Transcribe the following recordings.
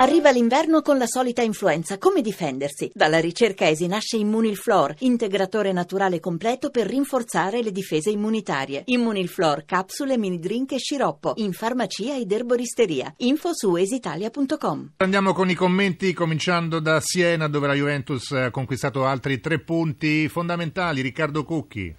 Arriva l'inverno con la solita influenza. Come difendersi? Dalla ricerca ESI nasce Immunilflor, integratore naturale completo per rinforzare le difese immunitarie. Immunilflor, capsule, mini drink e sciroppo. In farmacia ed erboristeria. Info su esitalia.com. Andiamo con i commenti, cominciando da Siena, dove la Juventus ha conquistato altri tre punti fondamentali. Riccardo Cucchi.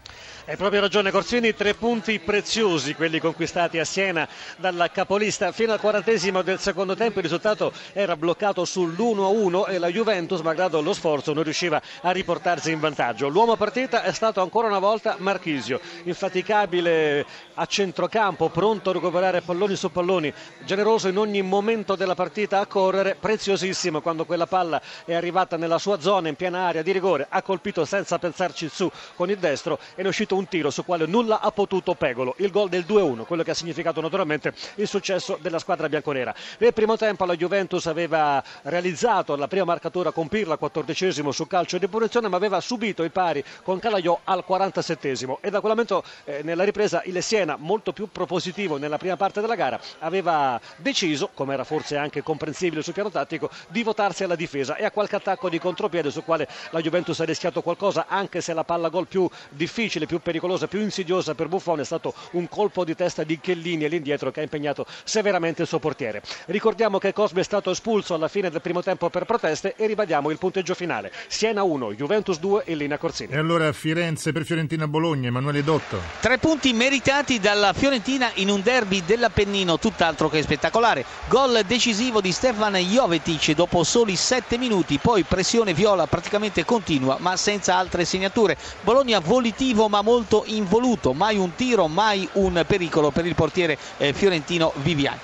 Hai proprio ragione Corsini, tre punti preziosi quelli conquistati a Siena dalla capolista. Fino al quarantesimo del secondo tempo il risultato era bloccato sull'1-1 e la Juventus, malgrado lo sforzo, non riusciva a riportarsi in vantaggio. L'uomo partita è stato ancora una volta Marchisio, infaticabile a centrocampo, pronto a recuperare palloni su palloni, generoso in ogni momento della partita a correre, preziosissimo quando quella palla è arrivata nella sua zona in piena area di rigore, ha colpito senza pensarci su con il destro e ne è uscito un tiro su quale nulla ha potuto Pegolo. Il gol del 2-1, quello che ha significato naturalmente il successo della squadra bianconera. Nel primo tempo la Juventus aveva realizzato la prima marcatura con Pirla, quattordicesimo su calcio di punizione, ma aveva subito il pari con Calaiò al 47esimo e da quel momento eh, nella ripresa il Siena, molto più propositivo nella prima parte della gara, aveva deciso, come era forse anche comprensibile sul piano tattico, di votarsi alla difesa e a qualche attacco di contropiede sul quale la Juventus ha rischiato qualcosa, anche se la palla gol più difficile, più pericolosa, più insidiosa per Buffon è stato un colpo di testa di Chiellini all'indietro che ha impegnato severamente il suo portiere. Ricordiamo che Cosme è stato espulso alla fine del primo tempo per proteste e ribadiamo il punteggio finale. Siena 1, Juventus 2 e Lina Corsini. E allora Firenze per Fiorentina Bologna, Emanuele Dotto. Tre punti meritati dalla Fiorentina in un derby dell'Appennino tutt'altro che spettacolare. Gol decisivo di Stefan Jovetic dopo soli sette minuti, poi pressione viola praticamente continua ma senza altre segnature. Bologna volitivo ma molto involuto, mai un tiro, mai un pericolo per il portiere eh, fiorentino Viviani.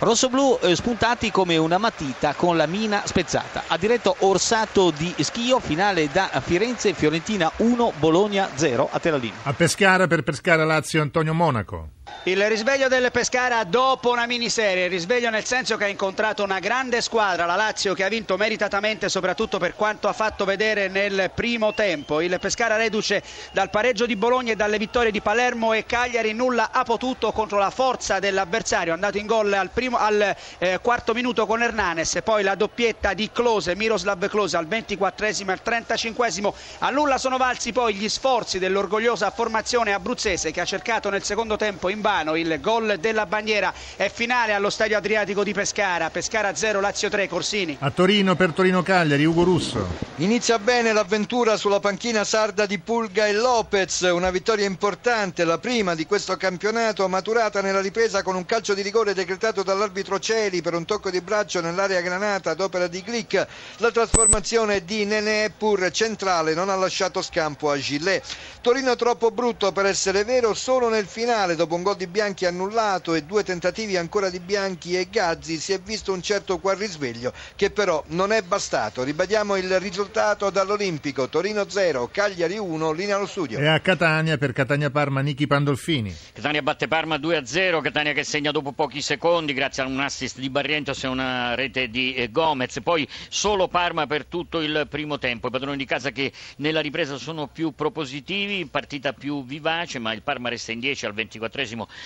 Rossoblu eh, spuntati come una matita con la mina spezzata. Ha diretto Orsato di Schio, finale da Firenze, Fiorentina 1, Bologna 0 a Telalino. A Pescara per Pescara Lazio Antonio Monaco. Il risveglio del Pescara dopo una miniserie, il risveglio nel senso che ha incontrato una grande squadra, la Lazio che ha vinto meritatamente soprattutto per quanto ha fatto vedere nel primo tempo. Il Pescara reduce dal pareggio di Bologna e dalle vittorie di Palermo e Cagliari, nulla ha potuto contro la forza dell'avversario, andato in gol al, primo, al eh, quarto minuto con Hernanes, poi la doppietta di Close, Miroslav Close al 24esimo e al 35esimo, a nulla sono valsi poi gli sforzi dell'orgogliosa formazione abruzzese che ha cercato nel secondo tempo in vano il gol della bandiera. È finale allo stadio Adriatico di Pescara. Pescara 0 Lazio 3 Corsini. A Torino per Torino Cagliari Ugo Russo. Inizia bene l'avventura sulla panchina sarda di Pulga e Lopez. Una vittoria importante la prima di questo campionato maturata nella ripresa con un calcio di rigore decretato dall'arbitro Celi per un tocco di braccio nell'area granata ad opera di Glick. La trasformazione di Nenè pur centrale non ha lasciato scampo a Gillet. Torino troppo brutto per essere vero solo nel finale dopo un gol di Bianchi annullato e due tentativi ancora di Bianchi e Gazzi si è visto un certo qual risveglio che però non è bastato. Ribadiamo il risultato dall'Olimpico Torino 0, Cagliari 1, linea allo studio. E a Catania per Catania Parma Nichi Pandolfini. Catania batte Parma 2-0, Catania che segna dopo pochi secondi grazie a un assist di Barrientos e una rete di eh, Gomez. Poi solo Parma per tutto il primo tempo. I padroni di casa che nella ripresa sono più propositivi, partita più vivace, ma il Parma resta in 10 al 24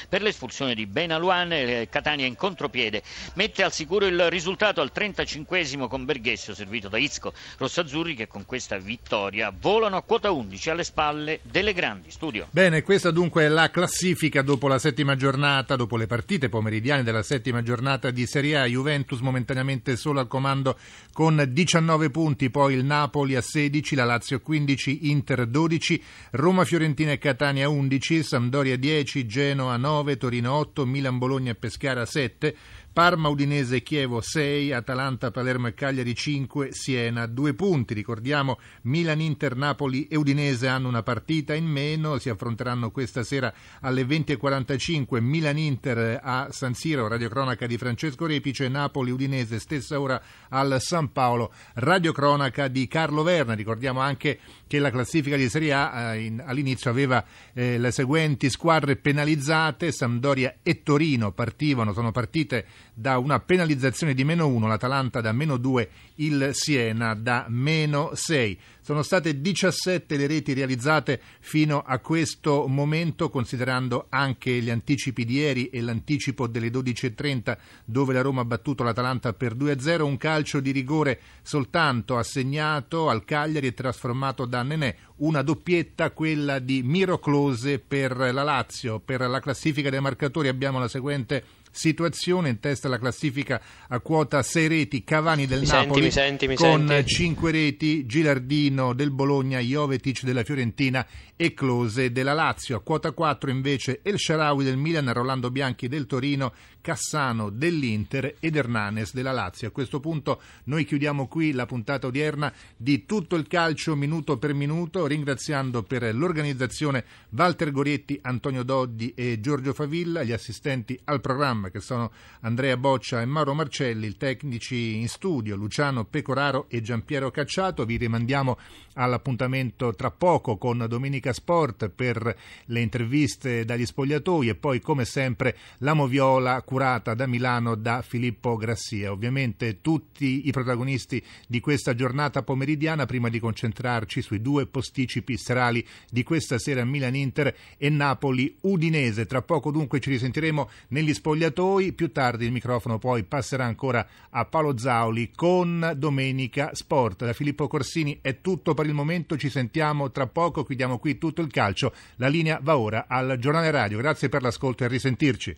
per l'espulsione di Benaluan. Eh, Catania in contropiede mette al sicuro il risultato al 35 con Berghessio servito da Izco Rossazzurri che con questa vittoria volano a quota 11 alle spalle delle grandi. Studio. Bene, questa dunque è la classifica dopo la settima giornata, dopo le partite pomeridiane della settima giornata di Serie A. Juventus momentaneamente solo al comando con 19 punti, poi il Napoli a 16, la Lazio 15, Inter 12, Roma, Fiorentina e Catania 11, Sampdoria 10, Genoa 9, Torino 8, Milan, Bologna e Pescara 7, Parma, Udinese, Chievo 6, Atalanta, Palermo e Cagliari 5, Siena 2 punti. Ricordiamo Milan, Inter, Napoli e Udinese hanno una partita in meno, si affronteranno questa sera alle 20.45 Milan, Inter a San Siro, radiocronaca di Francesco Repice, Napoli, Udinese stessa ora al San Paolo, radiocronaca di Carlo Verna. Ricordiamo anche che la classifica di Serie A eh, in, all'inizio aveva eh, le seguenti squadre penalizzate, Sampdoria e Torino partivano, sono partite da una penalizzazione di meno 1, l'Atalanta da meno 2, il Siena da meno 6. Sono state 17 le reti realizzate fino a questo momento, considerando anche gli anticipi di ieri e l'anticipo delle 12.30 dove la Roma ha battuto l'Atalanta per 2-0. Un calcio di rigore soltanto assegnato al Cagliari e trasformato da Nenè. Una doppietta, quella di Miro Close per la Lazio. Per la classifica dei marcatori abbiamo la seguente situazione in testa alla classifica a quota 6 reti Cavani del mi Napoli senti, mi senti, mi con senti. 5 reti Gilardino del Bologna, Jovetic della Fiorentina e Close della Lazio. A quota 4 invece El Sharawi del Milan, Rolando Bianchi del Torino, Cassano dell'Inter ed Hernanes della Lazio. A questo punto noi chiudiamo qui la puntata odierna di tutto il calcio minuto per minuto, ringraziando per l'organizzazione Walter Gorietti, Antonio Doddi e Giorgio Favilla, gli assistenti al programma che sono Andrea Boccia e Mauro Marcelli, i tecnici in studio Luciano Pecoraro e Giampiero Cacciato. Vi rimandiamo all'appuntamento tra poco con Domenica Sport per le interviste dagli spogliatoi e poi come sempre la moviola curata da Milano da Filippo Grassia. Ovviamente tutti i protagonisti di questa giornata pomeridiana prima di concentrarci sui due posticipi serali di questa sera Milan-Inter e Napoli-Udinese. Tra poco dunque ci risentiremo negli spogliatoi, più tardi il microfono poi passerà ancora a Paolo Zauli con Domenica Sport. Da Filippo Corsini è tutto per il momento, ci sentiamo tra poco, chiudiamo qui tutto il calcio. La linea va ora al giornale radio. Grazie per l'ascolto e risentirci.